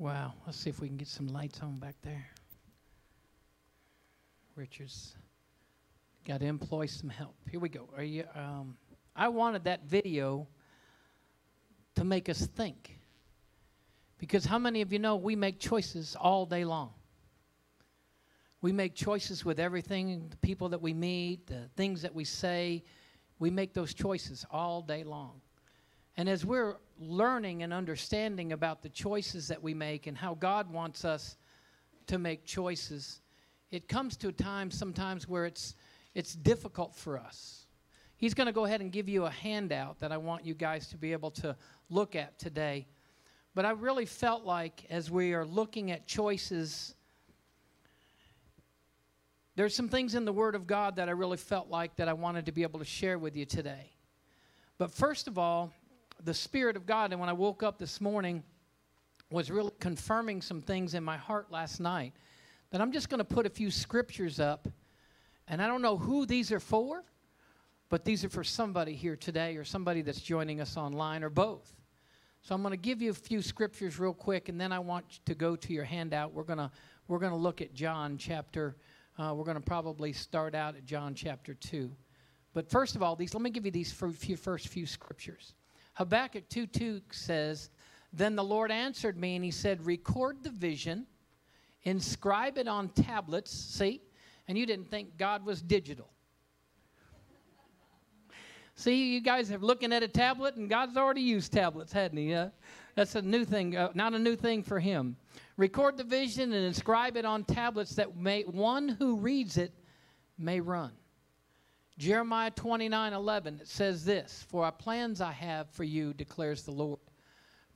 Wow. Let's see if we can get some lights on back there. Richards got to employ some help. Here we go. Are you? Um, I wanted that video to make us think. Because how many of you know we make choices all day long? We make choices with everything, the people that we meet, the things that we say. We make those choices all day long. And as we're learning and understanding about the choices that we make and how God wants us to make choices, it comes to a time sometimes where it's, it's difficult for us. He's going to go ahead and give you a handout that I want you guys to be able to look at today. But I really felt like as we are looking at choices, there's some things in the Word of God that I really felt like that I wanted to be able to share with you today. But first of all, the Spirit of God, and when I woke up this morning, was really confirming some things in my heart last night. That I'm just going to put a few scriptures up, and I don't know who these are for, but these are for somebody here today or somebody that's joining us online or both. So I'm going to give you a few scriptures real quick, and then I want you to go to your handout. We're going to we're going to look at John chapter. Uh, we're going to probably start out at John chapter two, but first of all, these let me give you these few, first few scriptures. Habakkuk 2 2 says, Then the Lord answered me, and he said, Record the vision, inscribe it on tablets. See? And you didn't think God was digital. See, you guys are looking at a tablet, and God's already used tablets, hadn't He? Uh, that's a new thing, uh, not a new thing for Him. Record the vision and inscribe it on tablets that may, one who reads it may run. Jeremiah 29 11, it says this For our plans I have for you, declares the Lord.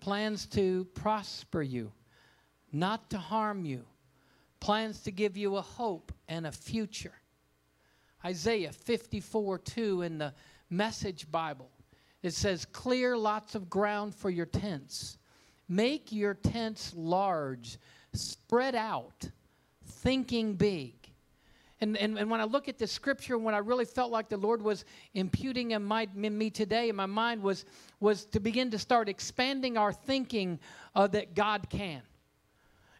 Plans to prosper you, not to harm you. Plans to give you a hope and a future. Isaiah 54 2 in the Message Bible, it says, Clear lots of ground for your tents. Make your tents large, spread out, thinking big. And, and, and when I look at the scripture, when I really felt like the Lord was imputing in, my, in me today, in my mind was, was to begin to start expanding our thinking uh, that God can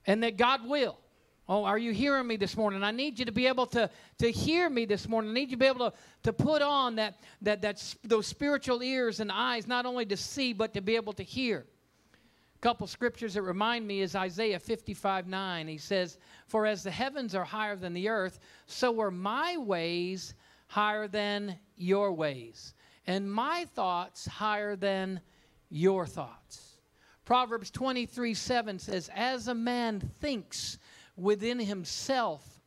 and that God will. Oh, are you hearing me this morning? I need you to be able to, to hear me this morning. I need you to be able to, to put on that, that, that, those spiritual ears and eyes, not only to see, but to be able to hear couple scriptures that remind me is Isaiah 55 9. He says, For as the heavens are higher than the earth, so are my ways higher than your ways, and my thoughts higher than your thoughts. Proverbs 23 7 says, As a man thinks within himself,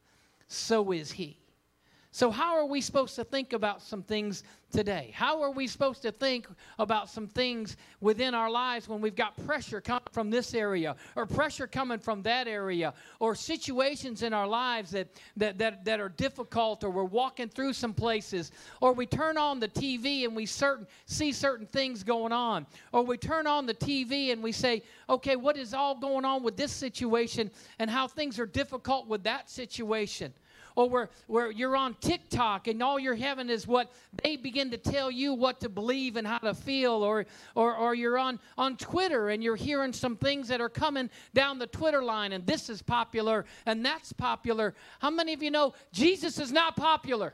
so is he. So, how are we supposed to think about some things today? How are we supposed to think about some things within our lives when we've got pressure coming from this area or pressure coming from that area or situations in our lives that, that, that, that are difficult or we're walking through some places or we turn on the TV and we certain, see certain things going on or we turn on the TV and we say, okay, what is all going on with this situation and how things are difficult with that situation? Or where, where you're on TikTok and all you're having is what they begin to tell you what to believe and how to feel, or, or, or you're on, on Twitter and you're hearing some things that are coming down the Twitter line, and this is popular and that's popular. How many of you know Jesus is not popular?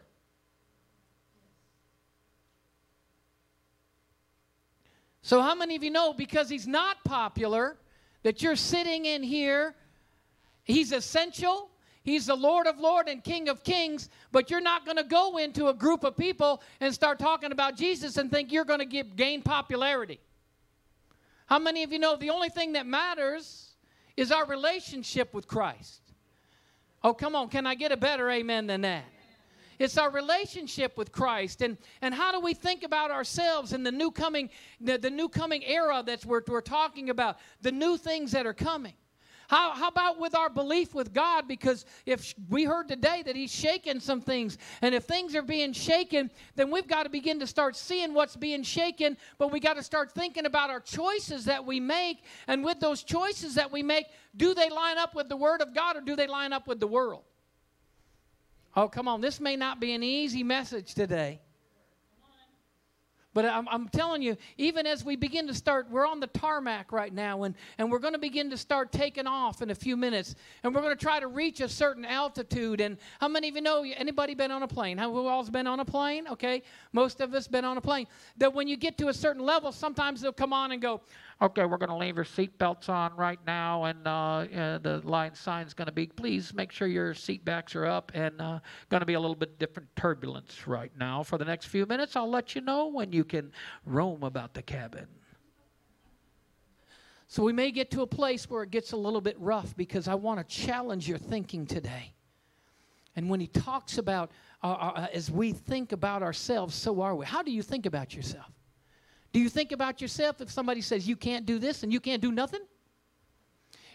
So, how many of you know because he's not popular that you're sitting in here? He's essential. He's the Lord of Lords and King of Kings, but you're not going to go into a group of people and start talking about Jesus and think you're going to gain popularity. How many of you know the only thing that matters is our relationship with Christ? Oh, come on, can I get a better amen than that? It's our relationship with Christ. And, and how do we think about ourselves in the new coming, the, the new coming era that we're, we're talking about, the new things that are coming? How, how about with our belief with God? Because if we heard today that He's shaking some things, and if things are being shaken, then we've got to begin to start seeing what's being shaken, but we got to start thinking about our choices that we make. And with those choices that we make, do they line up with the Word of God or do they line up with the world? Oh, come on. This may not be an easy message today. But I'm, I'm, telling you, even as we begin to start, we're on the tarmac right now, and, and we're going to begin to start taking off in a few minutes. And we're going to try to reach a certain altitude. And how many of you know, anybody been on a plane? How, who all's been on a plane? Okay, most of us been on a plane. That when you get to a certain level, sometimes they'll come on and go, okay, we're going to leave your seatbelts on right now, and uh, uh, the line sign's going to be, please make sure your seat backs are up, and uh, going to be a little bit different turbulence right now. For the next few minutes, I'll let you know when you can roam about the cabin. So we may get to a place where it gets a little bit rough because I want to challenge your thinking today. And when he talks about, uh, uh, as we think about ourselves, so are we. How do you think about yourself? Do you think about yourself if somebody says you can't do this and you can't do nothing?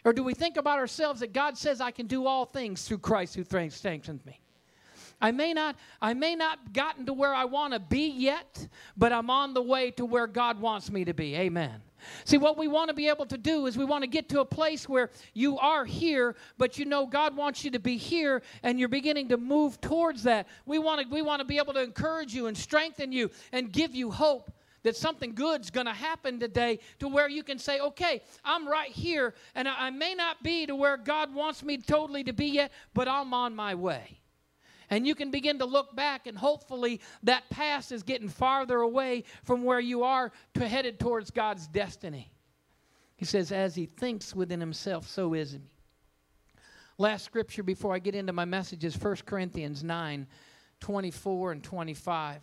Or do we think about ourselves that God says I can do all things through Christ who strengthens me? I may not I may not gotten to where I want to be yet, but I'm on the way to where God wants me to be. Amen. See, what we want to be able to do is we want to get to a place where you are here, but you know God wants you to be here, and you're beginning to move towards that. We want to, we want to be able to encourage you and strengthen you and give you hope that something good's going to happen today to where you can say, okay, I'm right here, and I, I may not be to where God wants me totally to be yet, but I'm on my way. And you can begin to look back, and hopefully that past is getting farther away from where you are to headed towards God's destiny. He says, as he thinks within himself, so is he. Last scripture before I get into my message is 1 Corinthians 9 24 and 25.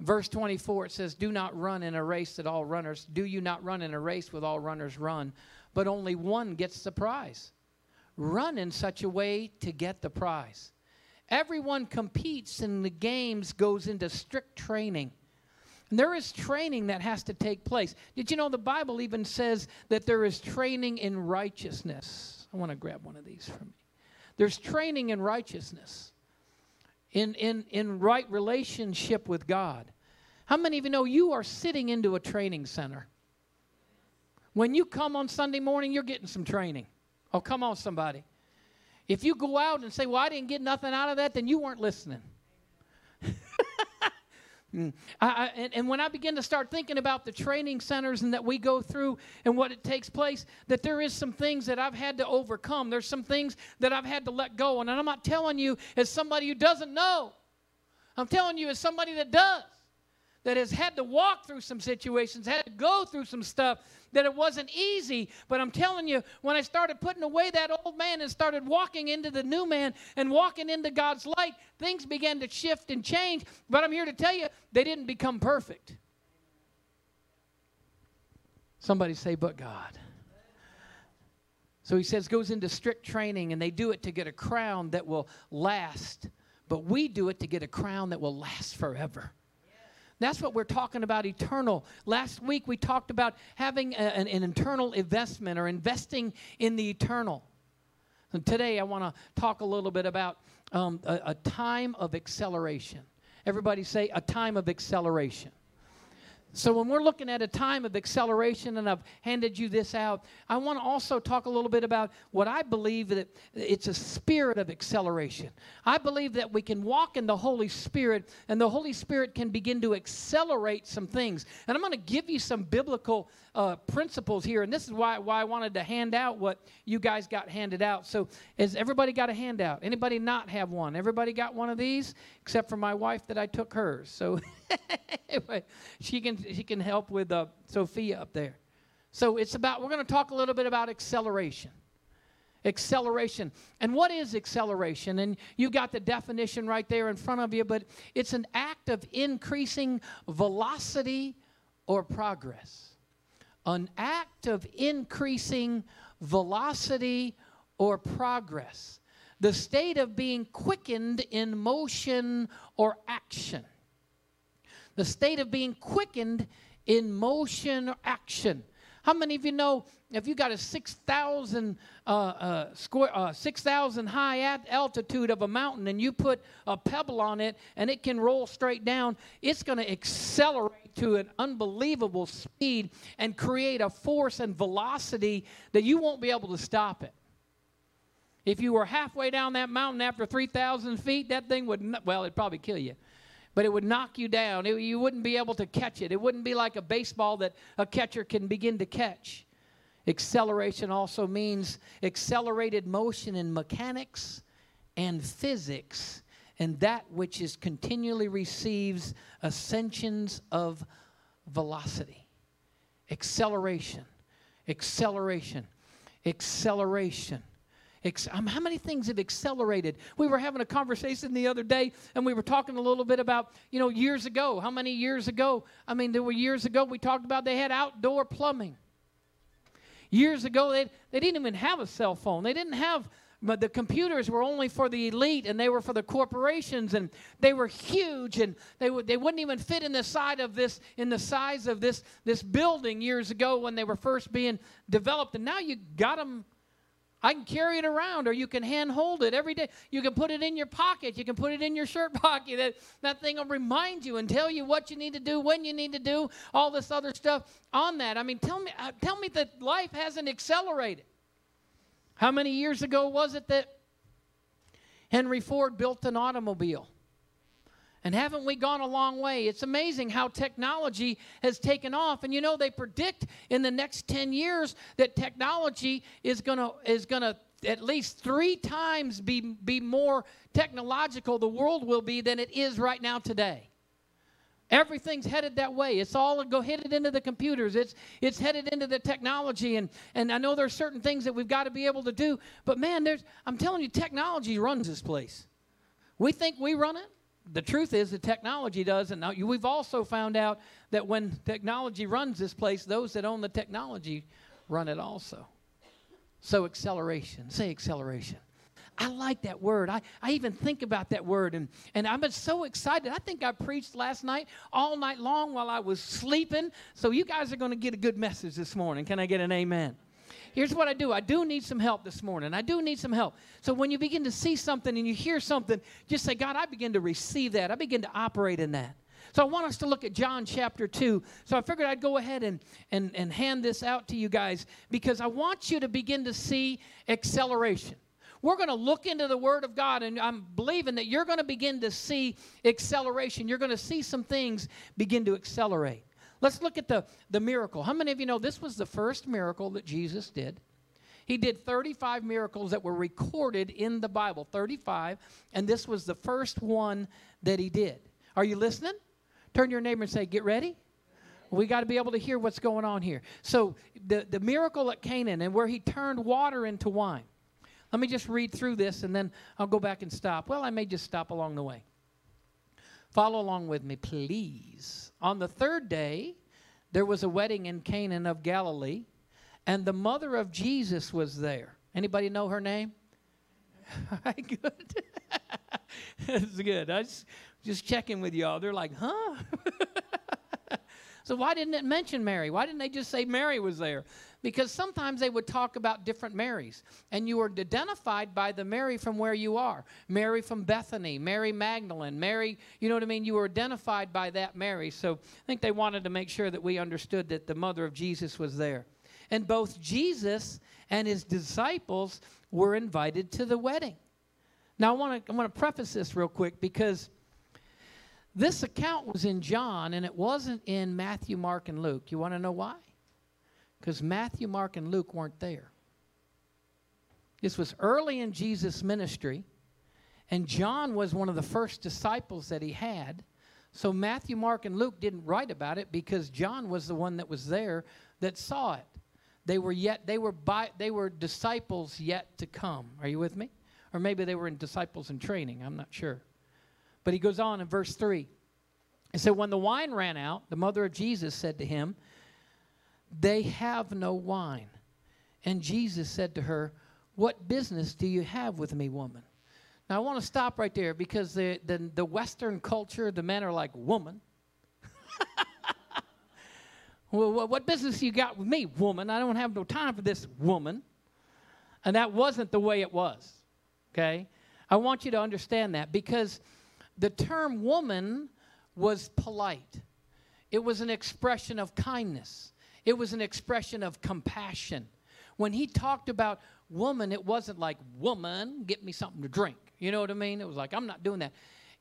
Verse 24, it says, Do not run in a race that all runners, do you not run in a race with all runners run, but only one gets the prize. Run in such a way to get the prize. Everyone competes in the games goes into strict training. And there is training that has to take place. Did you know the Bible even says that there is training in righteousness? I want to grab one of these for me. There's training in righteousness in, in, in right relationship with God. How many of you know you are sitting into a training center? When you come on Sunday morning, you're getting some training. Oh, come on, somebody. If you go out and say, Well, I didn't get nothing out of that, then you weren't listening. Mm. I, I, and, and, when I begin to start thinking about the training centers and that we go through and what it takes place, that there is some things that I've had to overcome. There's some things that I've had to let go. And I'm not telling you as somebody who doesn't know. I'm telling you as somebody that does that has had to walk through some situations, had to go through some stuff, that it wasn't easy. But I'm telling you, when I started putting away that old man and started walking into the new man and walking into God's light, things began to shift and change. But I'm here to tell you, they didn't become perfect. Somebody say, but God. So he says, goes into strict training, and they do it to get a crown that will last. But we do it to get a crown that will last forever. That's what we're talking about eternal. Last week we talked about having a, an, an internal investment or investing in the eternal. And today I want to talk a little bit about um, a, a time of acceleration. Everybody say a time of acceleration. So, when we're looking at a time of acceleration, and I've handed you this out, I want to also talk a little bit about what I believe that it's a spirit of acceleration. I believe that we can walk in the Holy Spirit, and the Holy Spirit can begin to accelerate some things. And I'm going to give you some biblical uh, principles here, and this is why, why I wanted to hand out what you guys got handed out. So, has everybody got a handout? Anybody not have one? Everybody got one of these, except for my wife that I took hers. So. anyway, she can she can help with uh, Sophia up there. So it's about we're going to talk a little bit about acceleration. Acceleration. And what is acceleration? And you got the definition right there in front of you, but it's an act of increasing velocity or progress. An act of increasing velocity or progress. The state of being quickened in motion or action the state of being quickened in motion or action. How many of you know if you got a 6,000 uh, uh, uh, 6,000 high altitude of a mountain and you put a pebble on it and it can roll straight down, it's going to accelerate to an unbelievable speed and create a force and velocity that you won't be able to stop it. If you were halfway down that mountain after 3,000 feet, that thing would, well, it'd probably kill you but it would knock you down. It, you wouldn't be able to catch it. It wouldn't be like a baseball that a catcher can begin to catch. Acceleration also means accelerated motion in mechanics and physics, and that which is continually receives ascensions of velocity. Acceleration, acceleration, acceleration. Um, how many things have accelerated? We were having a conversation the other day, and we were talking a little bit about, you know, years ago. How many years ago? I mean, there were years ago we talked about they had outdoor plumbing. Years ago, they, they didn't even have a cell phone. They didn't have, but the computers were only for the elite and they were for the corporations and they were huge and they, would, they wouldn't even fit in the side of this, in the size of this, this building years ago when they were first being developed. And now you got them I can carry it around or you can hand hold it every day. You can put it in your pocket. You can put it in your shirt pocket. That, that thing will remind you and tell you what you need to do, when you need to do, all this other stuff on that. I mean, tell me, uh, tell me that life hasn't accelerated. How many years ago was it that Henry Ford built an automobile? And haven't we gone a long way? It's amazing how technology has taken off. And you know, they predict in the next 10 years that technology is going to is going to at least three times be, be more technological, the world will be, than it is right now today. Everything's headed that way. It's all go headed into the computers. It's it's headed into the technology. And and I know there's certain things that we've got to be able to do. But man, there's I'm telling you, technology runs this place. We think we run it the truth is the technology does and we've also found out that when technology runs this place those that own the technology run it also so acceleration say acceleration I like that word. I, I even think about that word, and, and I'm so excited. I think I preached last night all night long while I was sleeping. So, you guys are going to get a good message this morning. Can I get an amen? Here's what I do I do need some help this morning. I do need some help. So when you begin to see something and you hear something, just say, God, I begin to receive that. I begin to operate in that. So I want us to look at John chapter 2. So I figured I'd go ahead and, and, and hand this out to you guys because I want you to begin to see acceleration. We're going to look into the Word of God, and I'm believing that you're going to begin to see acceleration. You're going to see some things begin to accelerate. Let's look at the, the miracle. How many of you know this was the first miracle that Jesus did? He did 35 miracles that were recorded in the Bible, 35, and this was the first one that he did. Are you listening? Turn your neighbor and say, Get ready. We got to be able to hear what's going on here. So, the, the miracle at Canaan and where he turned water into wine. Let me just read through this and then I'll go back and stop. Well, I may just stop along the way. Follow along with me, please. On the third day, there was a wedding in Canaan of Galilee, and the mother of Jesus was there. Anybody know her name? good. That's good. I just, just checking with y'all. They're like, huh? so why didn't it mention Mary? Why didn't they just say Mary was there? Because sometimes they would talk about different Marys, and you were identified by the Mary from where you are. Mary from Bethany, Mary Magdalene, Mary, you know what I mean? You were identified by that Mary. So I think they wanted to make sure that we understood that the mother of Jesus was there. And both Jesus and his disciples were invited to the wedding. Now, I want to I want to preface this real quick because this account was in John and it wasn't in Matthew, Mark, and Luke. You want to know why? Because Matthew, Mark, and Luke weren't there. This was early in Jesus' ministry, and John was one of the first disciples that he had. So Matthew, Mark, and Luke didn't write about it because John was the one that was there that saw it. They were yet they were by, they were disciples yet to come. Are you with me? Or maybe they were in disciples in training. I'm not sure. But he goes on in verse 3. And so when the wine ran out, the mother of Jesus said to him, they have no wine. And Jesus said to her, What business do you have with me, woman? Now, I want to stop right there because the, the, the Western culture, the men are like, Woman. well, what business you got with me, woman? I don't have no time for this woman. And that wasn't the way it was. Okay? I want you to understand that because the term woman was polite, it was an expression of kindness. It was an expression of compassion. When he talked about woman, it wasn't like, woman, get me something to drink. You know what I mean? It was like, I'm not doing that.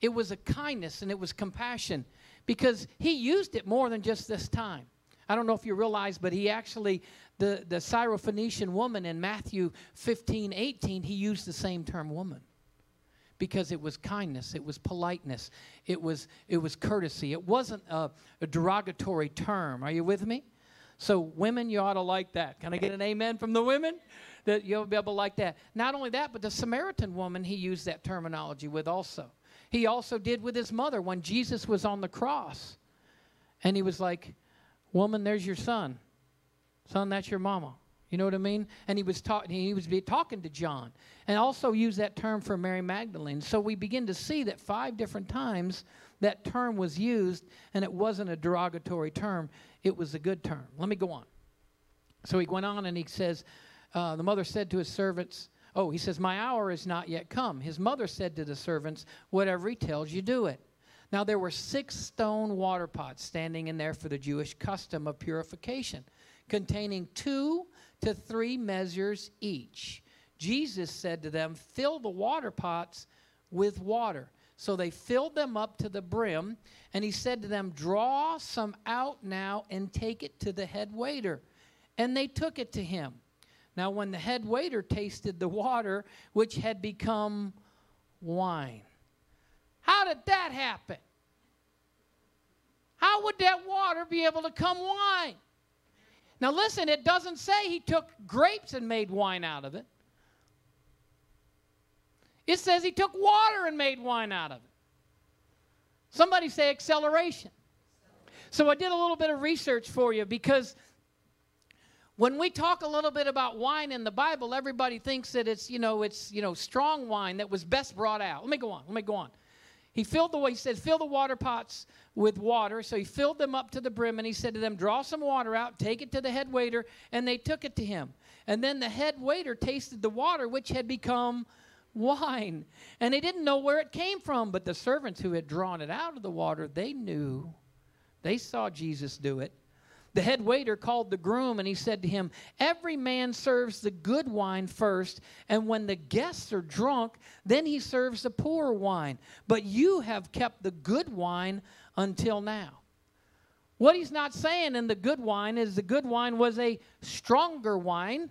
it was a kindness and it was compassion because he used it more than just this time. I don't know if you realize, but he actually, the, the Syrophoenician woman in Matthew 15, 18, he used the same term woman because it was kindness, it was politeness, it was, it was courtesy. It wasn't a, a derogatory term. Are you with me? So, women, you ought to like that. Can I get an amen from the women? That you'll be able to like that. Not only that, but the Samaritan woman, he used that terminology with also. He also did with his mother when Jesus was on the cross. And he was like, Woman, there's your son. Son, that's your mama. You know what I mean? And he was talking he was talking to John. And also used that term for Mary Magdalene. So we begin to see that five different times that term was used and it wasn't a derogatory term, it was a good term. Let me go on. So he went on and he says, uh, the mother said to his servants, Oh, he says, My hour is not yet come. His mother said to the servants, Whatever he tells you, do it. Now there were six stone water pots standing in there for the Jewish custom of purification, containing two to three measures each. Jesus said to them, Fill the water pots with water. So they filled them up to the brim, and he said to them, Draw some out now and take it to the head waiter. And they took it to him. Now, when the head waiter tasted the water, which had become wine, how did that happen? How would that water be able to come wine? Now, listen, it doesn't say he took grapes and made wine out of it. It says he took water and made wine out of it. Somebody say acceleration. So I did a little bit of research for you because when we talk a little bit about wine in the Bible, everybody thinks that it's, you know, it's, you know, strong wine that was best brought out. Let me go on. Let me go on. He filled the he said, fill the water pots with water. So he filled them up to the brim and he said to them, Draw some water out, take it to the head waiter, and they took it to him. And then the head waiter tasted the water which had become wine. And they didn't know where it came from, but the servants who had drawn it out of the water, they knew. They saw Jesus do it. The head waiter called the groom and he said to him, Every man serves the good wine first, and when the guests are drunk, then he serves the poor wine. But you have kept the good wine until now. What he's not saying in the good wine is the good wine was a stronger wine.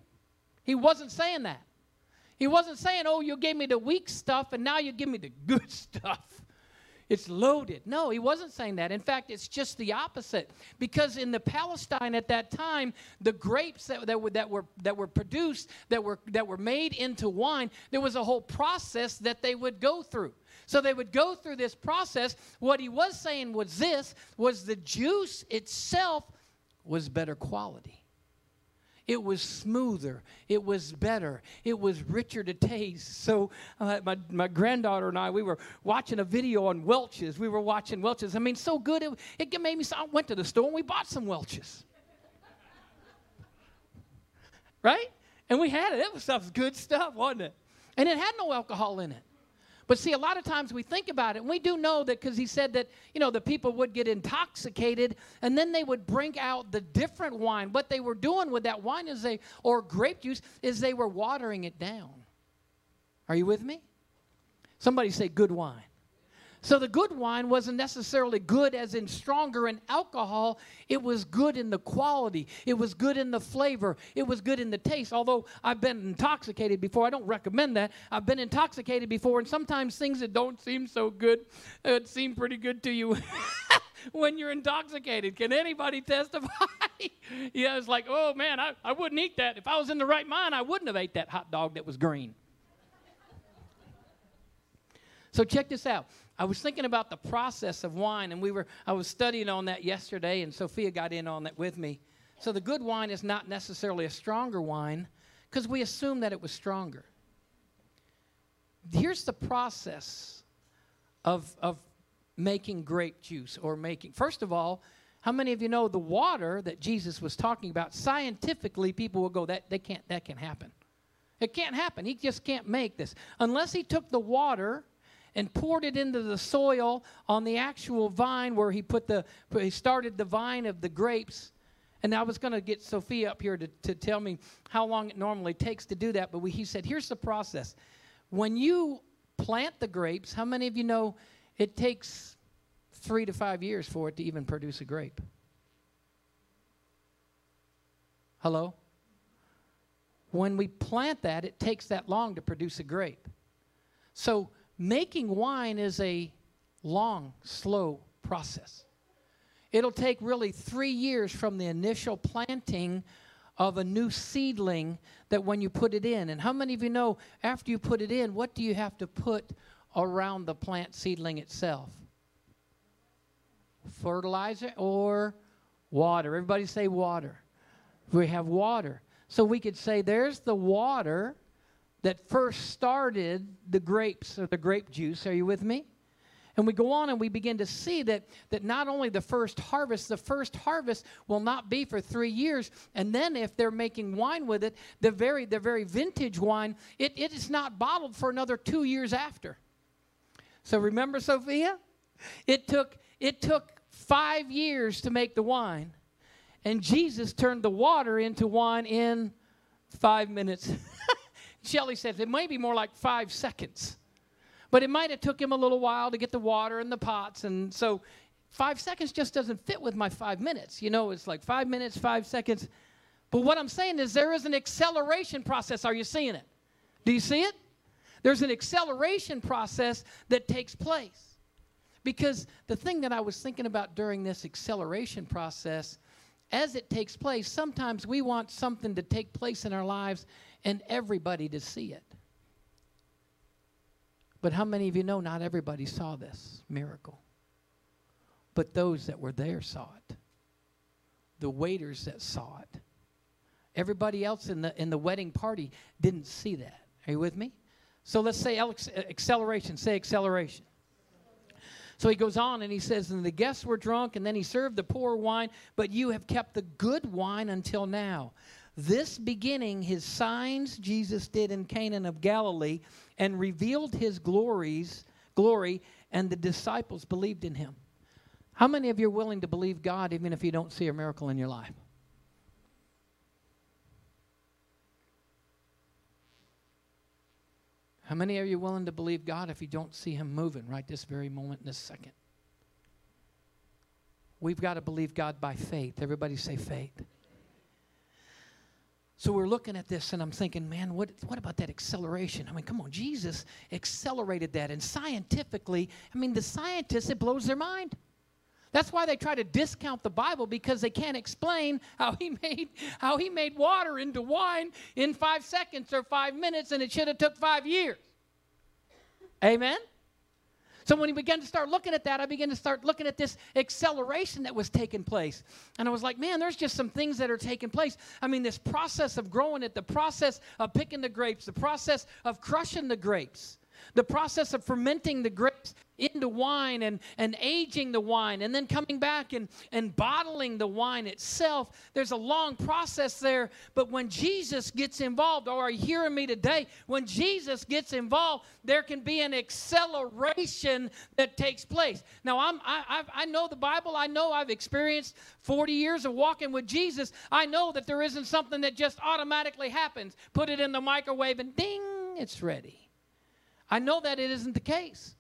He wasn't saying that. He wasn't saying, Oh, you gave me the weak stuff and now you give me the good stuff. It's loaded. No, he wasn't saying that. In fact, it's just the opposite. Because in the Palestine at that time, the grapes that, that, were, that, were, that were produced, that were, that were made into wine, there was a whole process that they would go through. So they would go through this process. What he was saying was this was the juice itself was better quality. It was smoother. It was better. It was richer to taste. So, uh, my, my granddaughter and I, we were watching a video on Welch's. We were watching Welch's. I mean, so good. It, it made me, so I went to the store and we bought some Welch's. right? And we had it. It was stuff, good stuff, wasn't it? And it had no alcohol in it. But see, a lot of times we think about it, and we do know that because he said that, you know, the people would get intoxicated, and then they would bring out the different wine. What they were doing with that wine is they, or grape juice, is they were watering it down. Are you with me? Somebody say good wine. So the good wine wasn't necessarily good as in stronger in alcohol. It was good in the quality. It was good in the flavor. It was good in the taste. Although I've been intoxicated before, I don't recommend that. I've been intoxicated before, and sometimes things that don't seem so good uh, seem pretty good to you. when you're intoxicated. Can anybody testify? yeah, it's like, oh man, I, I wouldn't eat that. If I was in the right mind, I wouldn't have ate that hot dog that was green. so check this out. I was thinking about the process of wine, and we were I was studying on that yesterday, and Sophia got in on that with me. So the good wine is not necessarily a stronger wine because we assume that it was stronger. Here's the process of, of making grape juice or making. First of all, how many of you know the water that Jesus was talking about? Scientifically, people will go, that they can't, that can't happen. It can't happen. He just can't make this. Unless he took the water and poured it into the soil on the actual vine where he put the he started the vine of the grapes and I was going to get Sophia up here to, to tell me how long it normally takes to do that, but we, he said, here's the process. When you plant the grapes, how many of you know it takes three to five years for it to even produce a grape. Hello? When we plant that, it takes that long to produce a grape. So, making wine is a long, slow process. It'll take really three years from the initial planting of a new seedling that when you put it in. And how many of you know after you put it in, what do you have to put around the plant seedling itself? Fertilizer or water? Everybody say water. We have water. So we could say there's the water that first started the grapes or the grape juice. Are you with me? And we go on and we begin to see that, that not only the first harvest, the first harvest will not be for three years. And then if they're making wine with it, the very, the very vintage wine, it, it is not bottled for another two years after. So remember, Sophia? It took, it took five years to make the wine. And Jesus turned the water into wine in five minutes. Shelley says it may be more like five seconds. But it might have took him a little while to get the water and the pots. And so five seconds just doesn't fit with my five minutes. You know, it's like five minutes, five seconds. But what I'm saying is there is an acceleration process. Are you seeing it? Do you see it? There's an acceleration process that takes place. Because the thing that I was thinking about during this acceleration process, as it takes place, sometimes we want something to take place in our lives and everybody to see it. But how many of you know not everybody saw this miracle? But those that were there saw it. The waiters that saw it. Everybody else in the in the wedding party didn't see that. Are you with me? So let's say uh, acceleration. Say acceleration. So he goes on and he says, And the guests were drunk, and then he served the poor wine, but you have kept the good wine until now. This beginning his signs Jesus did in Canaan of Galilee and revealed his glories, glory, and the disciples believed in him. How many of you are willing to believe God even if you don't see a miracle in your life? How many of you are willing to believe God if you don't see Him moving right this very moment in this second? We've got to believe God by faith. Everybody say faith. So we're looking at this and I'm thinking, man, what, what about that acceleration? I mean, come on, Jesus accelerated that. And scientifically, I mean, the scientists, it blows their mind. That's why they try to discount the Bible because they can't explain how he made how he made water into wine in five seconds or five minutes, and it should have took five years. Amen. So when he began to start looking at that, I began to start looking at this acceleration that was taking place. And I was like, man, there's just some things that are taking place. I mean, this process of growing it, the process of picking the grapes, the process of crushing the grapes, the process of fermenting the grapes into wine and, and aging the wine and then coming back and, and bottling the wine itself. There's a long process there. But when Jesus gets involved, or are you hearing me today? When Jesus gets involved, there can be an acceleration that takes place. Now, I'm, I, I've, I know the Bible. I know I've experienced 40 years of walking with Jesus. I know that there isn't something that just automatically happens. Put it in the microwave and ding, it's ready. I know that it isn't the case.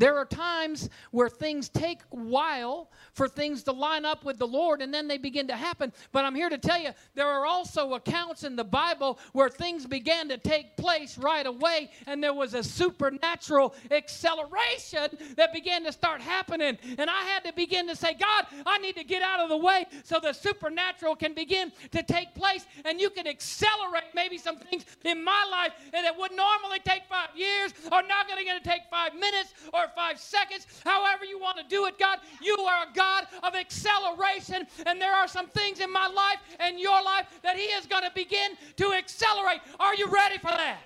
There are times where things take while for things to line up with the Lord and then they begin to happen. But I'm here to tell you there are also accounts in the Bible where things began to take place right away and there was a supernatural acceleration that began to start happening. And I had to begin to say, God, I need to get out of the way so the supernatural can begin to take place and you can accelerate maybe some things in my life that would normally take five years or not going to take five minutes or five seconds, however you want to do it, God. You are a God of acceleration, and there are some things in my life and your life that He is going to begin to accelerate. Are you ready for that?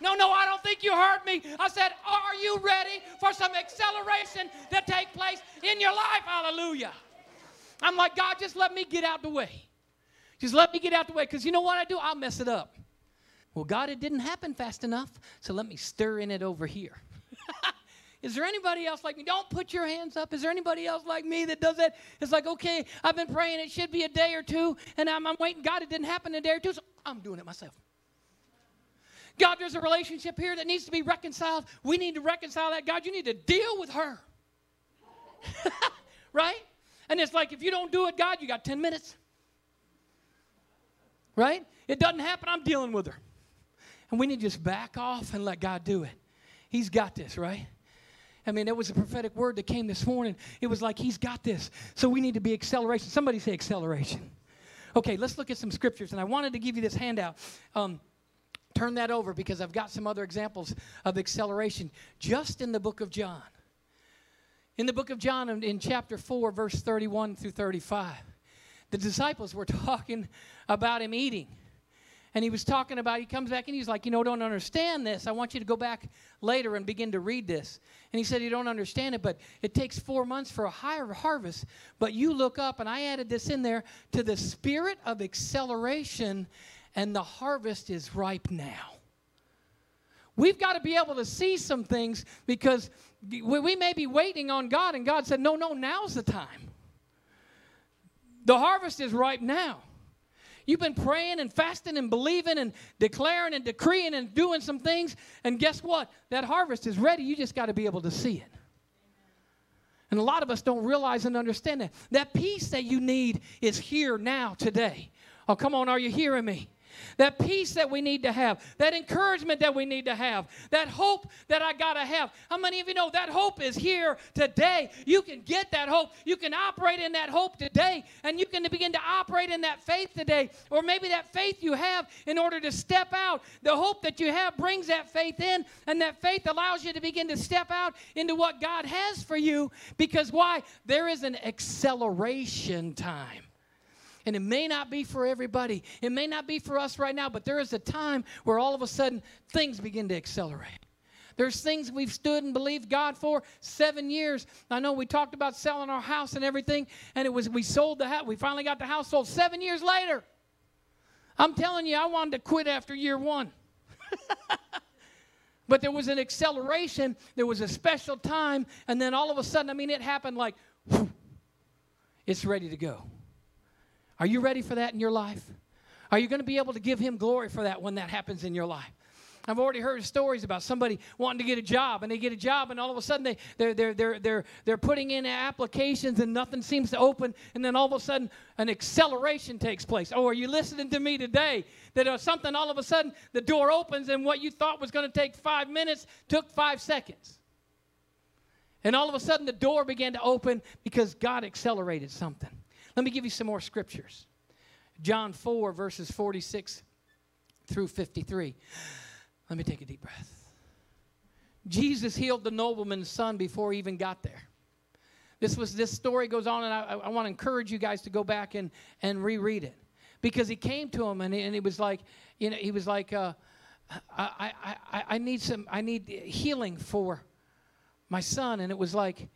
No, no, I don't think you heard me. I said, Are you ready for some acceleration to take place in your life? Hallelujah. I'm like, God, just let me get out the way. Just let me get out the way because you know what I do? I'll mess it up. Well, God, it didn't happen fast enough, so let me stir in it over here. Is there anybody else like me? Don't put your hands up. Is there anybody else like me that does that? It's like, okay, I've been praying. It should be a day or two, and I'm, I'm waiting. God, it didn't happen in a day or two, so I'm doing it myself. God, there's a relationship here that needs to be reconciled. We need to reconcile that. God, you need to deal with her. right? And it's like, if you don't do it, God, you got 10 minutes. Right? It doesn't happen, I'm dealing with her. And we need to just back off and let God do it. He's got this, right? I mean, it was a prophetic word that came this morning. It was like, He's got this. So we need to be acceleration. Somebody say acceleration. Okay, let's look at some scriptures. And I wanted to give you this handout. Um, turn that over because I've got some other examples of acceleration just in the book of John. In the book of John, in chapter 4, verse 31 through 35, the disciples were talking about him eating. And he was talking about, he comes back and he's like, You know, don't understand this. I want you to go back later and begin to read this. And he said, You don't understand it, but it takes four months for a higher harvest. But you look up, and I added this in there to the spirit of acceleration, and the harvest is ripe now. We've got to be able to see some things because we may be waiting on God, and God said, No, no, now's the time. The harvest is ripe now. You've been praying and fasting and believing and declaring and decreeing and doing some things, and guess what? That harvest is ready. You just got to be able to see it. And a lot of us don't realize and understand that. That peace that you need is here now, today. Oh, come on, are you hearing me? That peace that we need to have, that encouragement that we need to have, that hope that I got to have. How many of you know that hope is here today? You can get that hope. You can operate in that hope today, and you can begin to operate in that faith today. Or maybe that faith you have in order to step out. The hope that you have brings that faith in, and that faith allows you to begin to step out into what God has for you. Because why? There is an acceleration time. And it may not be for everybody. It may not be for us right now, but there is a time where all of a sudden things begin to accelerate. There's things we've stood and believed God for seven years. I know we talked about selling our house and everything, and it was we sold the house. We finally got the house sold seven years later. I'm telling you, I wanted to quit after year one. but there was an acceleration, there was a special time, and then all of a sudden, I mean, it happened like, whew, it's ready to go. Are you ready for that in your life? Are you going to be able to give Him glory for that when that happens in your life? I've already heard stories about somebody wanting to get a job, and they get a job, and all of a sudden they, they're, they're, they're, they're, they're putting in applications, and nothing seems to open, and then all of a sudden an acceleration takes place. Oh, are you listening to me today? That uh, something all of a sudden the door opens, and what you thought was going to take five minutes took five seconds. And all of a sudden the door began to open because God accelerated something. Let me give you some more scriptures. John 4, verses 46 through 53. Let me take a deep breath. Jesus healed the nobleman's son before he even got there. This was this story goes on, and I, I want to encourage you guys to go back and, and reread it. Because he came to him and he, and he was like, you know, he was like, uh, I, I, I, I need some, I need healing for my son. And it was like,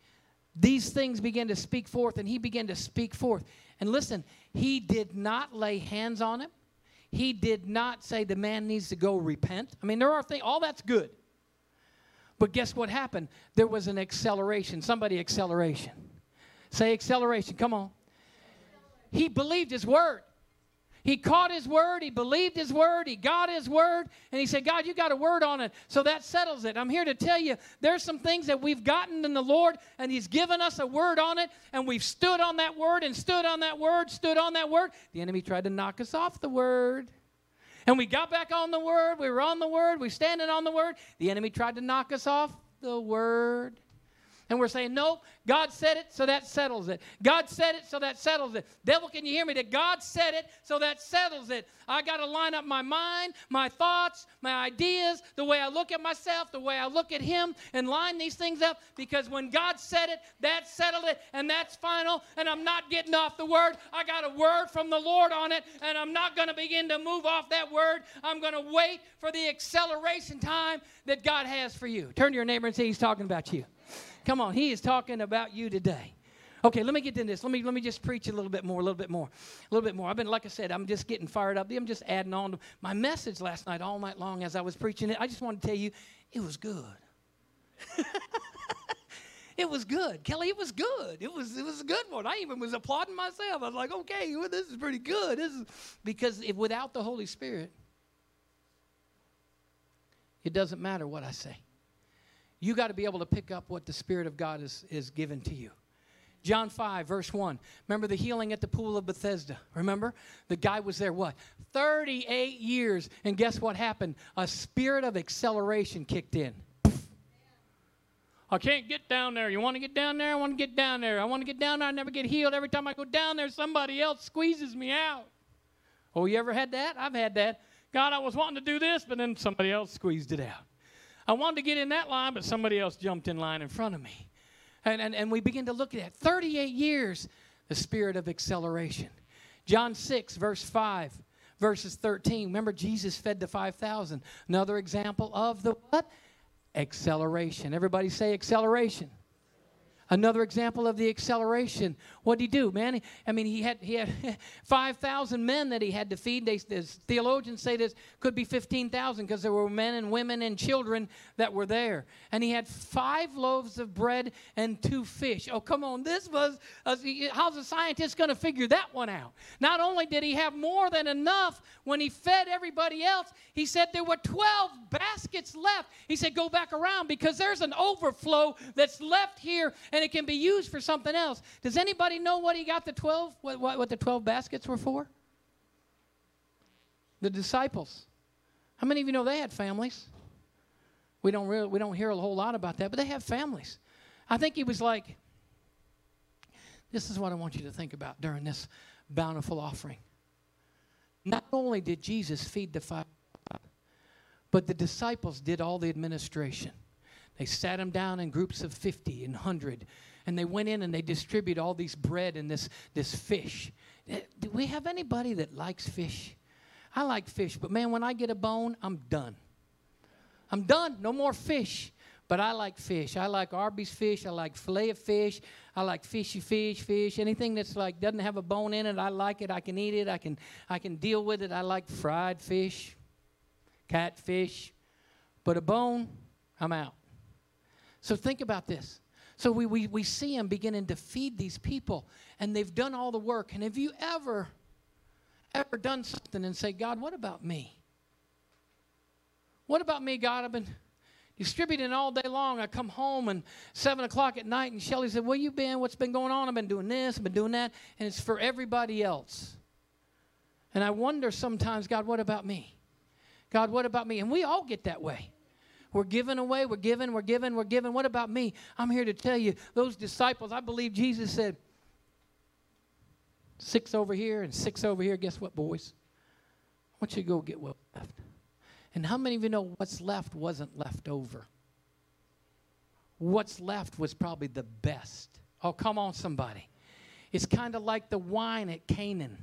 these things began to speak forth, and he began to speak forth. And listen, he did not lay hands on him. He did not say the man needs to go repent. I mean, there are things, all that's good. But guess what happened? There was an acceleration. Somebody, acceleration. Say acceleration. Come on. He believed his word. He caught his word, he believed his word, he got his word, and he said, God, you got a word on it. So that settles it. I'm here to tell you there's some things that we've gotten in the Lord, and he's given us a word on it, and we've stood on that word and stood on that word, stood on that word. The enemy tried to knock us off the word. And we got back on the word, we were on the word, we standing on the word. The enemy tried to knock us off the word. And we're saying, no, God said it, so that settles it. God said it, so that settles it. Devil, can you hear me? That God said it, so that settles it. I got to line up my mind, my thoughts, my ideas, the way I look at myself, the way I look at Him, and line these things up because when God said it, that settled it, and that's final, and I'm not getting off the word. I got a word from the Lord on it, and I'm not going to begin to move off that word. I'm going to wait for the acceleration time that God has for you. Turn to your neighbor and say, He's talking about you. Come on, he is talking about you today. Okay, let me get into this. Let me let me just preach a little bit more, a little bit more, a little bit more. I've been, like I said, I'm just getting fired up. I'm just adding on to my message last night, all night long, as I was preaching it. I just want to tell you, it was good. it was good, Kelly. It was good. It was it was a good one. I even was applauding myself. I was like, okay, well, this is pretty good. This is because if, without the Holy Spirit, It doesn't matter what I say. You got to be able to pick up what the Spirit of God is, is given to you. John 5, verse 1. Remember the healing at the pool of Bethesda? Remember? The guy was there, what? 38 years. And guess what happened? A spirit of acceleration kicked in. I can't get down there. You want to get down there? I want to get down there. I want to get down there. I never get healed. Every time I go down there, somebody else squeezes me out. Oh, you ever had that? I've had that. God, I was wanting to do this, but then somebody else squeezed it out. I wanted to get in that line, but somebody else jumped in line in front of me. And, and, and we begin to look at that. 38 years, the spirit of acceleration. John 6, verse 5, verses 13. Remember, Jesus fed the 5,000. Another example of the what? Acceleration. Everybody say acceleration. Another example of the acceleration. What did he do, man? I mean, he had he had five thousand men that he had to feed. They, theologians say this could be fifteen thousand because there were men and women and children that were there. And he had five loaves of bread and two fish. Oh, come on! This was how's a scientist going to figure that one out? Not only did he have more than enough when he fed everybody else, he said there were twelve baskets left. He said, "Go back around because there's an overflow that's left here." And it can be used for something else. Does anybody know what he got the 12, what, what, what the 12 baskets were for? The disciples. How many of you know they had families? We don't really, we don't hear a whole lot about that, but they have families. I think he was like, this is what I want you to think about during this bountiful offering. Not only did Jesus feed the five, but the disciples did all the administration. They sat them down in groups of 50 and 100, and they went in and they distributed all these bread and this, this fish. Eh, do we have anybody that likes fish? I like fish, but man, when I get a bone, I'm done. I'm done. No more fish. But I like fish. I like Arby's fish. I like filet of fish. I like fishy fish, fish. Anything that's like doesn't have a bone in it, I like it. I can eat it. I can I can deal with it. I like fried fish, catfish. But a bone, I'm out. So think about this. So we, we, we see him beginning to feed these people, and they've done all the work. And have you ever, ever done something and say, God, what about me? What about me, God? I've been distributing all day long. I come home and seven o'clock at night, and Shelly said, Where you been? What's been going on? I've been doing this, I've been doing that, and it's for everybody else. And I wonder sometimes, God, what about me? God, what about me? And we all get that way. We're giving away, we're giving, we're giving, we're giving. What about me? I'm here to tell you, those disciples, I believe Jesus said, six over here and six over here. Guess what, boys? I want you to go get what's left. And how many of you know what's left wasn't left over? What's left was probably the best. Oh, come on, somebody. It's kind of like the wine at Canaan.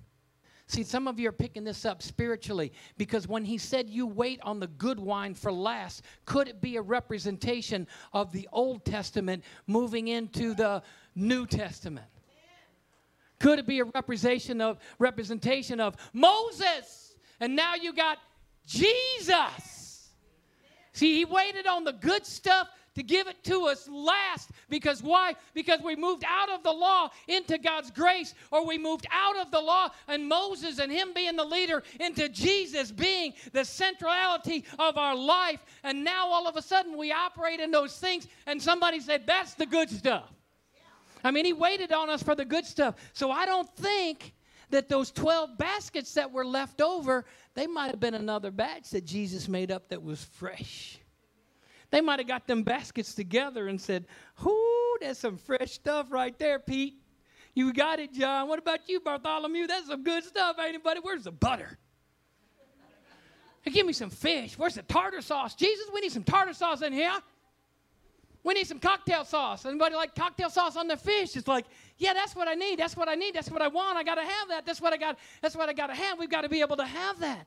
See, some of you are picking this up spiritually because when he said you wait on the good wine for last, could it be a representation of the Old Testament moving into the New Testament? Could it be a representation of representation of Moses? And now you got Jesus. See, he waited on the good stuff to give it to us last. Because why? Because we moved out of the law into God's grace, or we moved out of the law and Moses and him being the leader into Jesus being the centrality of our life. And now all of a sudden we operate in those things, and somebody said, That's the good stuff. I mean, he waited on us for the good stuff. So I don't think that those 12 baskets that were left over, they might have been another batch that Jesus made up that was fresh. They might have got them baskets together and said, Whoo, that's some fresh stuff right there, Pete. You got it, John. What about you, Bartholomew? That's some good stuff, anybody? Where's the butter? Hey, give me some fish. Where's the tartar sauce? Jesus, we need some tartar sauce in here. We need some cocktail sauce. Anybody like cocktail sauce on their fish? It's like, yeah, that's what I need. That's what I need. That's what I want. I got to have that. That's what I got. That's what I got to have. We've got to be able to have that.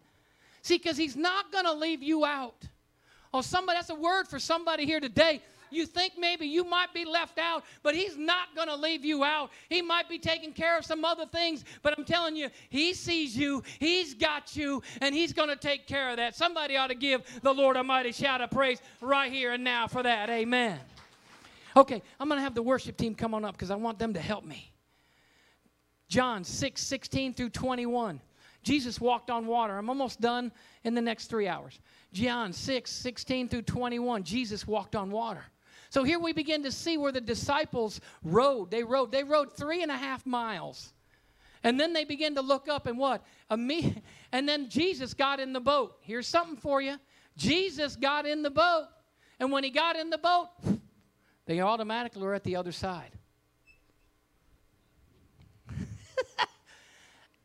See, because he's not to leave you out. Oh, somebody, that's a word for somebody here today. You think maybe you might be left out, but He's not going to leave you out. He might be taking care of some other things, but I'm telling you, He sees you, He's got you, and He's going to take care of that. Somebody ought to give the Lord a mighty shout of praise right here and now for that. Amen. Okay, I'm going to have the worship team come on up because I want them to help me. John 6 16 through 21. Jesus walked on water. I'm almost done in the next three hours. John 6, 16 through 21, Jesus walked on water. So here we begin to see where the disciples rode. They rode. They rode three and a half miles. And then they begin to look up and what? And then Jesus got in the boat. Here's something for you. Jesus got in the boat. And when he got in the boat, they automatically were at the other side.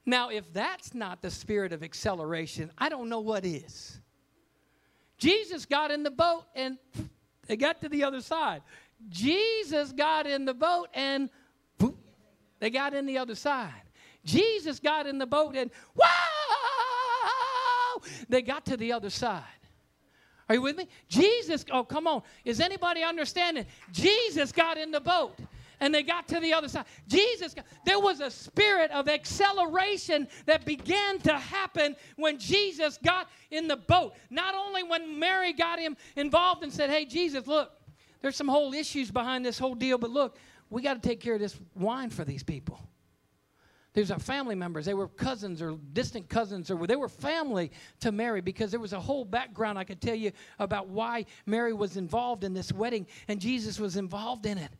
now, if that's not the spirit of acceleration, I don't know what is. Jesus got in the boat and they got to the other side. Jesus got in the boat and they got in the other side. Jesus got in the boat and wow, they got to the other side. Are you with me? Jesus, oh, come on. Is anybody understanding? Jesus got in the boat and they got to the other side. Jesus, there was a spirit of acceleration that began to happen when Jesus got in the boat. Not only when Mary got him involved and said, Hey, Jesus, look, there's some whole issues behind this whole deal, but look, we got to take care of this wine for these people. There's our family members. They were cousins or distant cousins, or they were family to Mary because there was a whole background I could tell you about why Mary was involved in this wedding and Jesus was involved in it.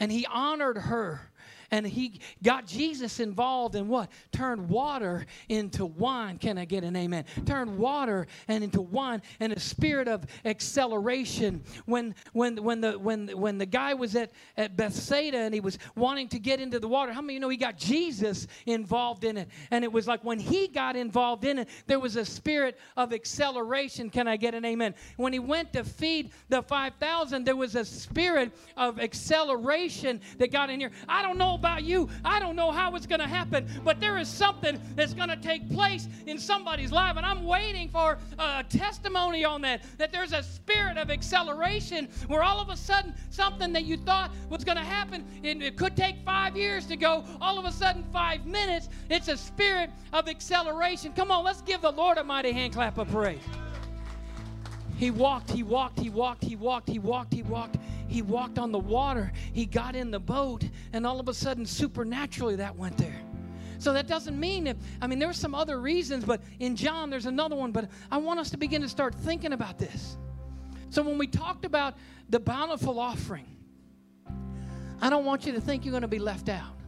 And he honored her and he got Jesus involved in what? Turned water into wine. Can I get an amen? Turned water and into wine and a spirit of acceleration. When when when the when when the guy was at, at Bethsaida and he was wanting to get into the water, how many you know he got Jesus involved in it? And it was like when he got involved in it, there was a spirit of acceleration. Can I get an amen? When he went to feed the 5,000, there was a spirit of acceleration that got in here. I don't know about you. I don't know how it's going to happen, but there is something that's going to take place in somebody's life. And I'm waiting for a testimony on that, that there's a spirit of acceleration where all of a sudden something that you thought was going to happen, and it could take five years to go, all of a sudden five minutes, it's a spirit of acceleration. Come on, let's give the Lord a mighty hand clap of praise. He walked, he walked, he walked, he walked, he walked, he walked. He walked on the water. He got in the boat, and all of a sudden, supernaturally, that went there. So that doesn't mean if, I mean, there were some other reasons, but in John, there's another one. But I want us to begin to start thinking about this. So when we talked about the bountiful offering, I don't want you to think you're going to be left out.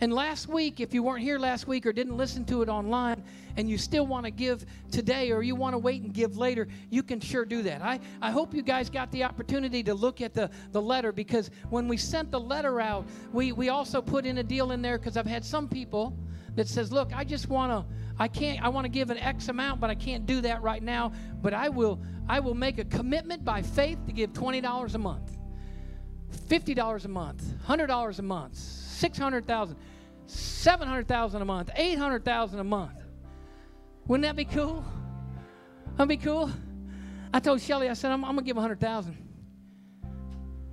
And last week, if you weren't here last week or didn't listen to it online and you still want to give today or you want to wait and give later, you can sure do that. I, I hope you guys got the opportunity to look at the, the letter because when we sent the letter out, we, we also put in a deal in there because I've had some people that says, look, I just want to, I can't, I want to give an X amount, but I can't do that right now. But I will, I will make a commitment by faith to give $20 a month. $50 a month, $100 a month, 600,000, 700,000 a month, 800,000 a month. Wouldn't that be cool? That'd be cool. I told Shelly, I said, I'm, I'm going to give 100,000.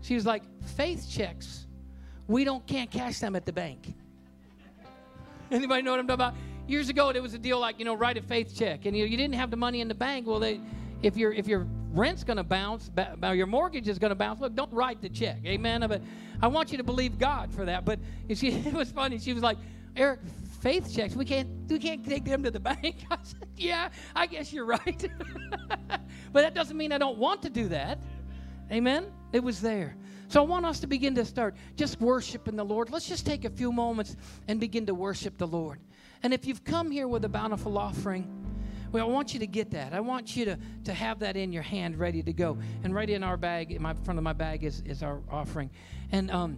She was like, faith checks. We don't can't cash them at the bank. Anybody know what I'm talking about? Years ago, it was a deal like, you know, write a faith check. And you, you didn't have the money in the bank. Well, they, if, you if your rent's going to bounce, your mortgage is going to bounce. Look, don't write the check. Amen. But I want you to believe God for that. But she, it was funny. She was like, Eric, faith checks. We can't we can't take them to the bank. I said, Yeah, I guess you're right. but that doesn't mean I don't want to do that. Amen. It was there. So I want us to begin to start just worshiping the Lord. Let's just take a few moments and begin to worship the Lord. And if you've come here with a bountiful offering, well, I want you to get that. I want you to, to have that in your hand ready to go. And right in our bag, in my front of my bag is, is our offering. And um,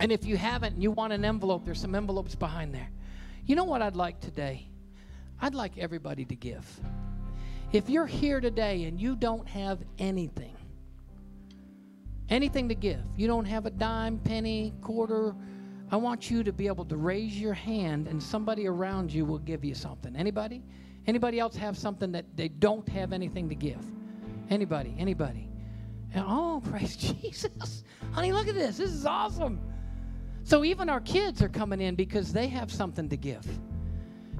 and if you haven't and you want an envelope, there's some envelopes behind there. You know what I'd like today? I'd like everybody to give. If you're here today and you don't have anything, anything to give, you don't have a dime, penny, quarter, I want you to be able to raise your hand and somebody around you will give you something. Anybody? Anybody else have something that they don't have anything to give? Anybody? Anybody? And, oh, praise Jesus. Honey, look at this. This is awesome. So even our kids are coming in because they have something to give.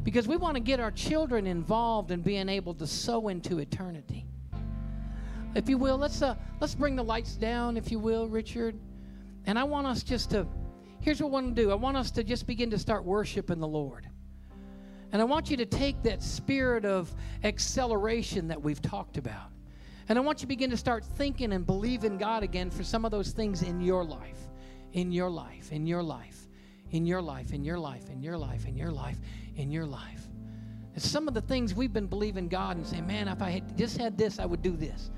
Because we want to get our children involved in being able to sow into eternity. If you will, let's uh, let's bring the lights down, if you will, Richard. And I want us just to here's what I want to do. I want us to just begin to start worshiping the Lord. And I want you to take that spirit of acceleration that we've talked about. And I want you to begin to start thinking and believing God again for some of those things in your life, in your life, in your life, in your life, in your life, in your life, in your life, in your life. And some of the things we've been believing God and saying, man, if I had just had this, I would do this.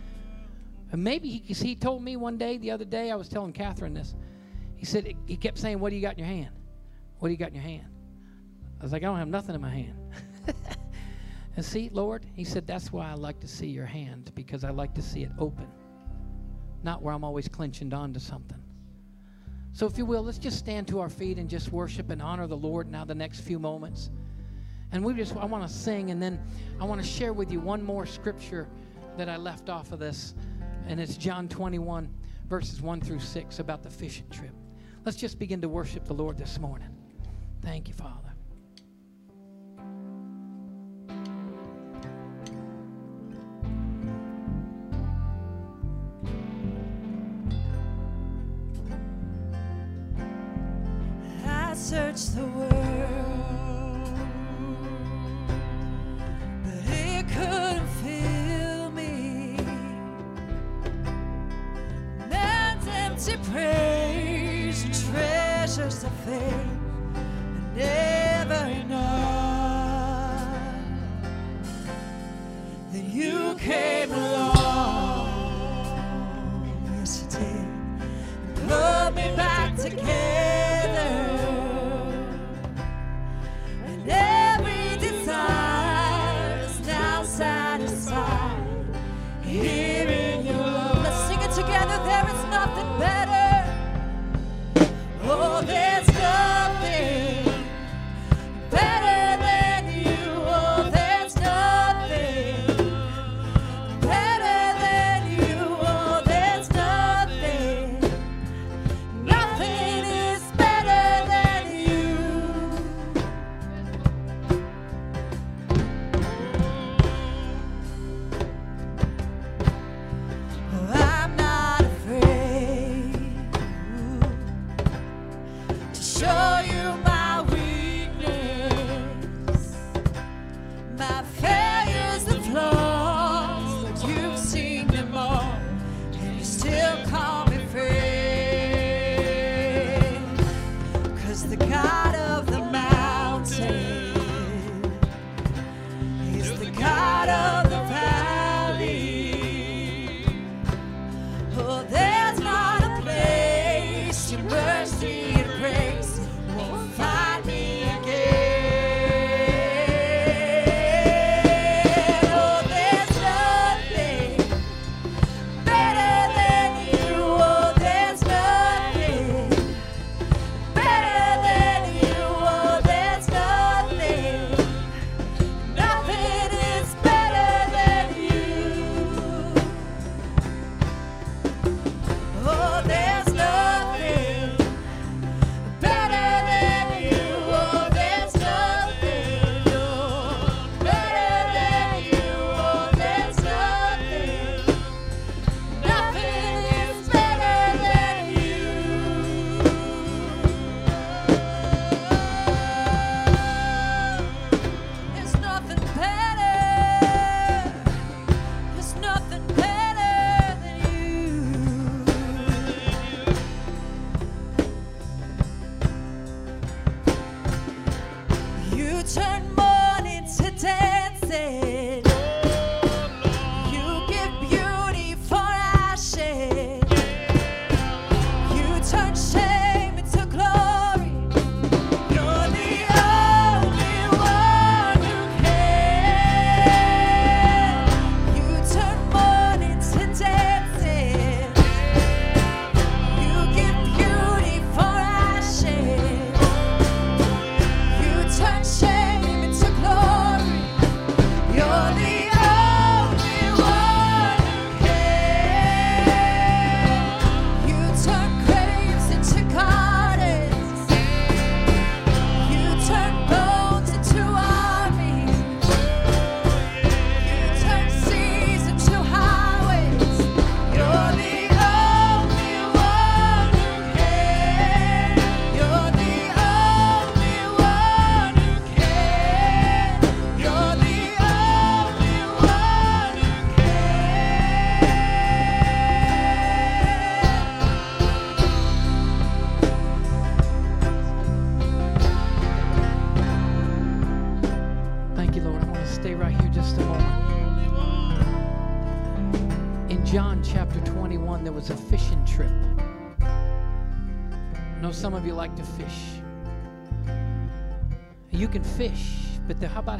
And maybe he, he told me one day, the other day, I was telling Catherine this. He said, he kept saying, What do you got in your hand? What do you got in your hand? I was like, I don't have nothing in my hand. and see, Lord, he said, That's why I like to see your hand, because I like to see it open, not where I'm always clenching on to something. So, if you will, let's just stand to our feet and just worship and honor the Lord now, the next few moments. And we just, I want to sing, and then I want to share with you one more scripture that I left off of this, and it's John 21, verses 1 through 6 about the fishing trip. Let's just begin to worship the Lord this morning. Thank you, Father. Search the world,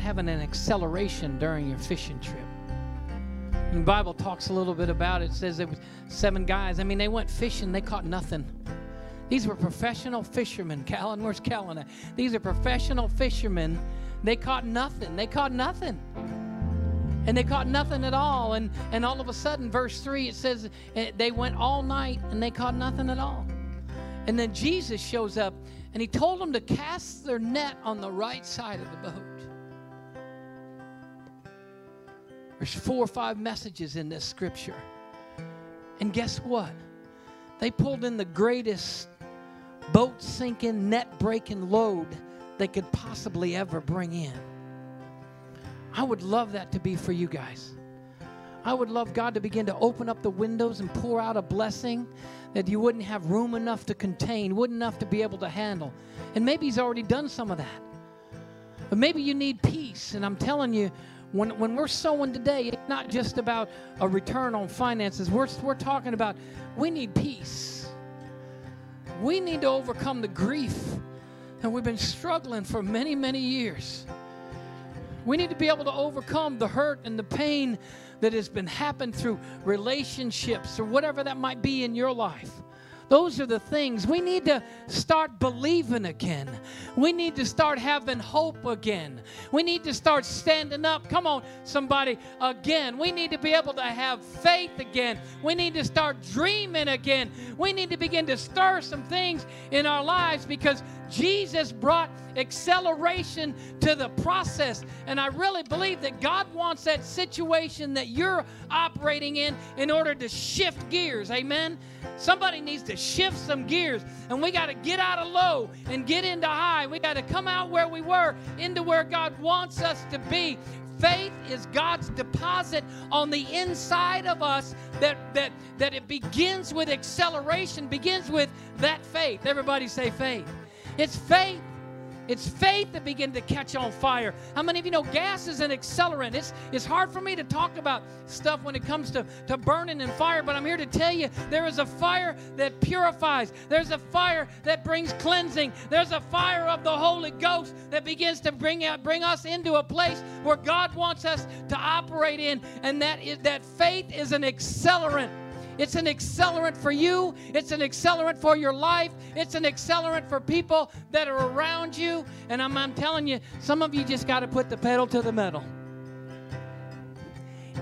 having an acceleration during your fishing trip? And the Bible talks a little bit about it. It says there was seven guys. I mean, they went fishing, they caught nothing. These were professional fishermen. Callan, where's Callan? at? These are professional fishermen. They caught nothing. They caught nothing. And they caught nothing at all. And, and all of a sudden, verse 3, it says eh, they went all night and they caught nothing at all. And then Jesus shows up and he told them to cast their net on the right side of the boat. There's four or five messages in this scripture. And guess what? They pulled in the greatest boat sinking, net breaking load they could possibly ever bring in. I would love that to be for you guys. I would love God to begin to open up the windows and pour out a blessing that you wouldn't have room enough to contain, wouldn't enough to be able to handle. And maybe He's already done some of that. But maybe you need peace. And I'm telling you, when, when we're sowing today, it's not just about a return on finances. We're, we're talking about we need peace. We need to overcome the grief that we've been struggling for many, many years. We need to be able to overcome the hurt and the pain that has been happened through relationships or whatever that might be in your life. Those are the things we need to start believing again. We need to start having hope again. We need to start standing up. Come on, somebody, again. We need to be able to have faith again. We need to start dreaming again. We need to begin to stir some things in our lives because Jesus brought acceleration to the process. And I really believe that God wants that situation that you're operating in in order to shift gears. Amen. Somebody needs to shift some gears, and we got to get out of low and get into high. We got to come out where we were into where God wants us to be. Faith is God's deposit on the inside of us that, that, that it begins with acceleration, begins with that faith. Everybody say faith. It's faith it's faith that begin to catch on fire. How many of you know gas is an accelerant? It's, it's hard for me to talk about stuff when it comes to, to burning and fire, but I'm here to tell you there is a fire that purifies. There's a fire that brings cleansing. There's a fire of the Holy Ghost that begins to bring out, bring us into a place where God wants us to operate in, and that is that faith is an accelerant. It's an accelerant for you. It's an accelerant for your life. It's an accelerant for people that are around you. And I'm, I'm telling you, some of you just got to put the pedal to the metal.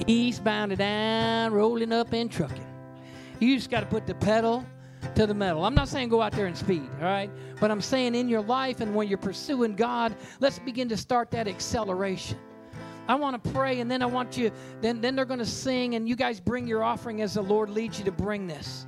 Eastbound and down, rolling up and trucking. You just got to put the pedal to the metal. I'm not saying go out there and speed, all right? But I'm saying in your life and when you're pursuing God, let's begin to start that acceleration. I want to pray, and then I want you, then, then they're going to sing, and you guys bring your offering as the Lord leads you to bring this.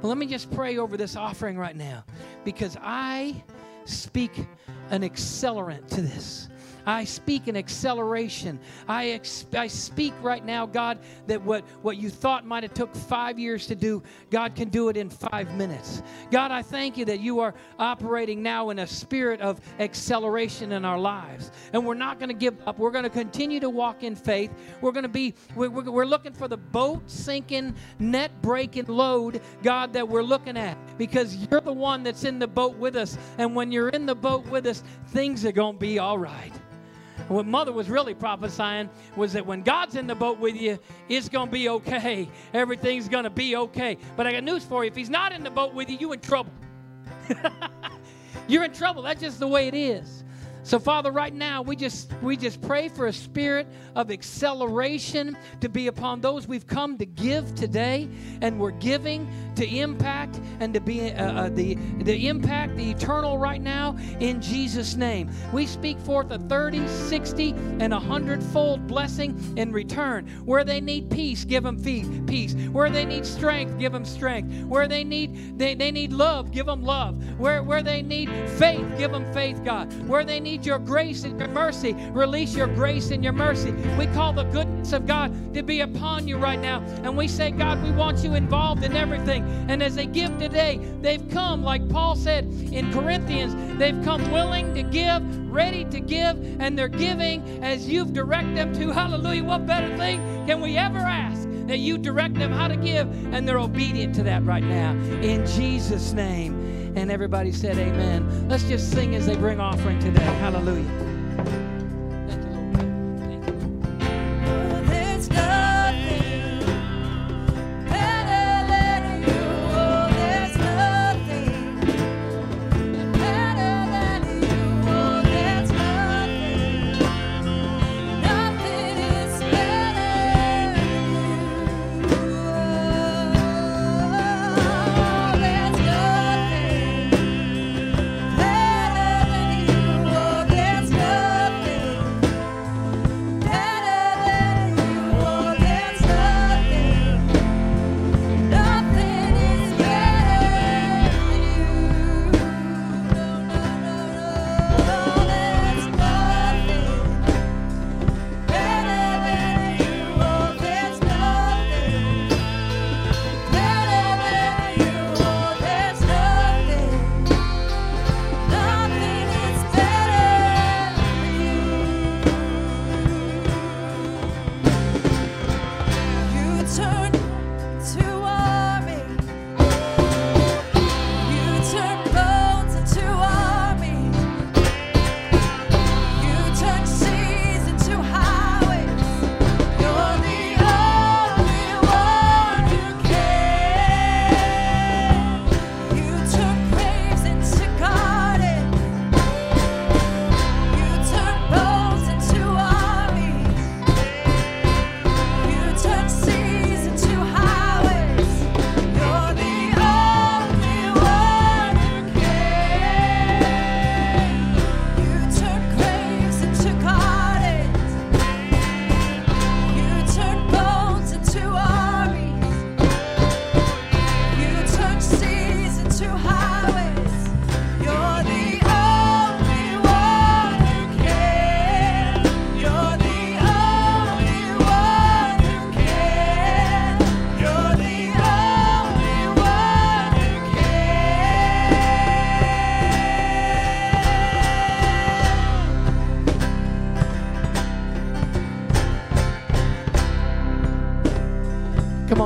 But let me just pray over this offering right now because I speak an accelerant to this. I speak an acceleration. I, ex- I speak right now, God, that what, what you thought might have took five years to do, God can do it in five minutes. God, I thank you that you are operating now in a spirit of acceleration in our lives. And we're not going to give up. We're going to continue to walk in faith. We're going to be, we're, we're looking for the boat sinking, net breaking load, God, that we're looking at because you're the one that's in the boat with us. And when you're in the boat with us, things are going to be all right. What mother was really prophesying was that when God's in the boat with you, it's going to be okay. Everything's going to be okay. But I got news for you. If he's not in the boat with you, you're in trouble. You're in trouble. That's just the way it is. So Father, right now we just we just pray for a spirit of acceleration to be upon those we've come to give today and we're giving to impact and to be uh, uh, the the impact the eternal right now in Jesus name. We speak forth a 30, 60 and a hundredfold blessing in return. Where they need peace, give them peace. Where they need strength, give them strength. Where they need they, they need love, give them love. Where where they need faith, give them faith, God. Where they need need your grace and your mercy. Release your grace and your mercy. We call the goodness of God to be upon you right now. And we say, God, we want you involved in everything. And as they give today, they've come, like Paul said in Corinthians, they've come willing to give, ready to give, and they're giving as you've directed them to. Hallelujah. What better thing can we ever ask? That you direct them how to give, and they're obedient to that right now. In Jesus' name. And everybody said, Amen. Let's just sing as they bring offering today. Hallelujah.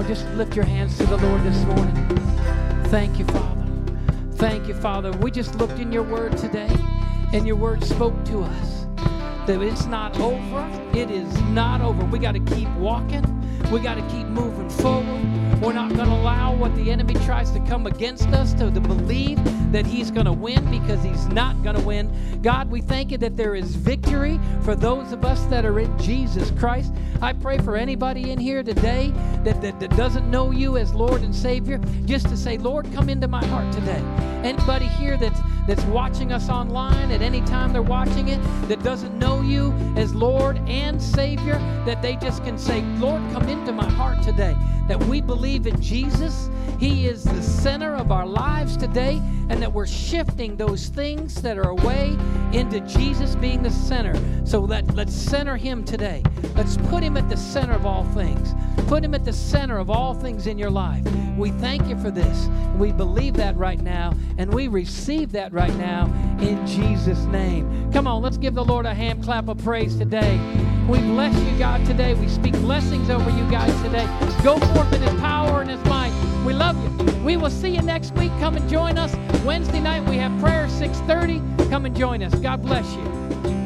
Just lift your hands to the Lord this morning. Thank you, Father. Thank you, Father. We just looked in your word today, and your word spoke to us that it's not over. It is not over. We got to keep walking, we got to keep moving forward. We're not going to allow what the enemy tries to come against us to, to believe that he's going to win because he's not going to win. God, we thank you that there is victory for those of us that are in Jesus Christ. I pray for anybody in here today that, that, that doesn't know you as Lord and Savior, just to say, Lord, come into my heart today. Anybody here that's that's watching us online at any time they're watching it that doesn't know you as Lord and Savior, that they just can say, Lord, come into my heart today. That we believe in Jesus. He is the center of our lives today, and that we're shifting those things that are away into Jesus being the center. So let, let's center Him today. Let's put Him at the center of all things. Put Him at the center of all things in your life. We thank you for this. We believe that right now, and we receive that right now in Jesus' name. Come on, let's give the Lord a hand clap of praise today. We bless you, God, today. We speak blessings over you guys today. Go forth in His power and His might. We love you. We will see you next week. Come and join us. Wednesday night we have prayer 6:30. Come and join us. God bless you.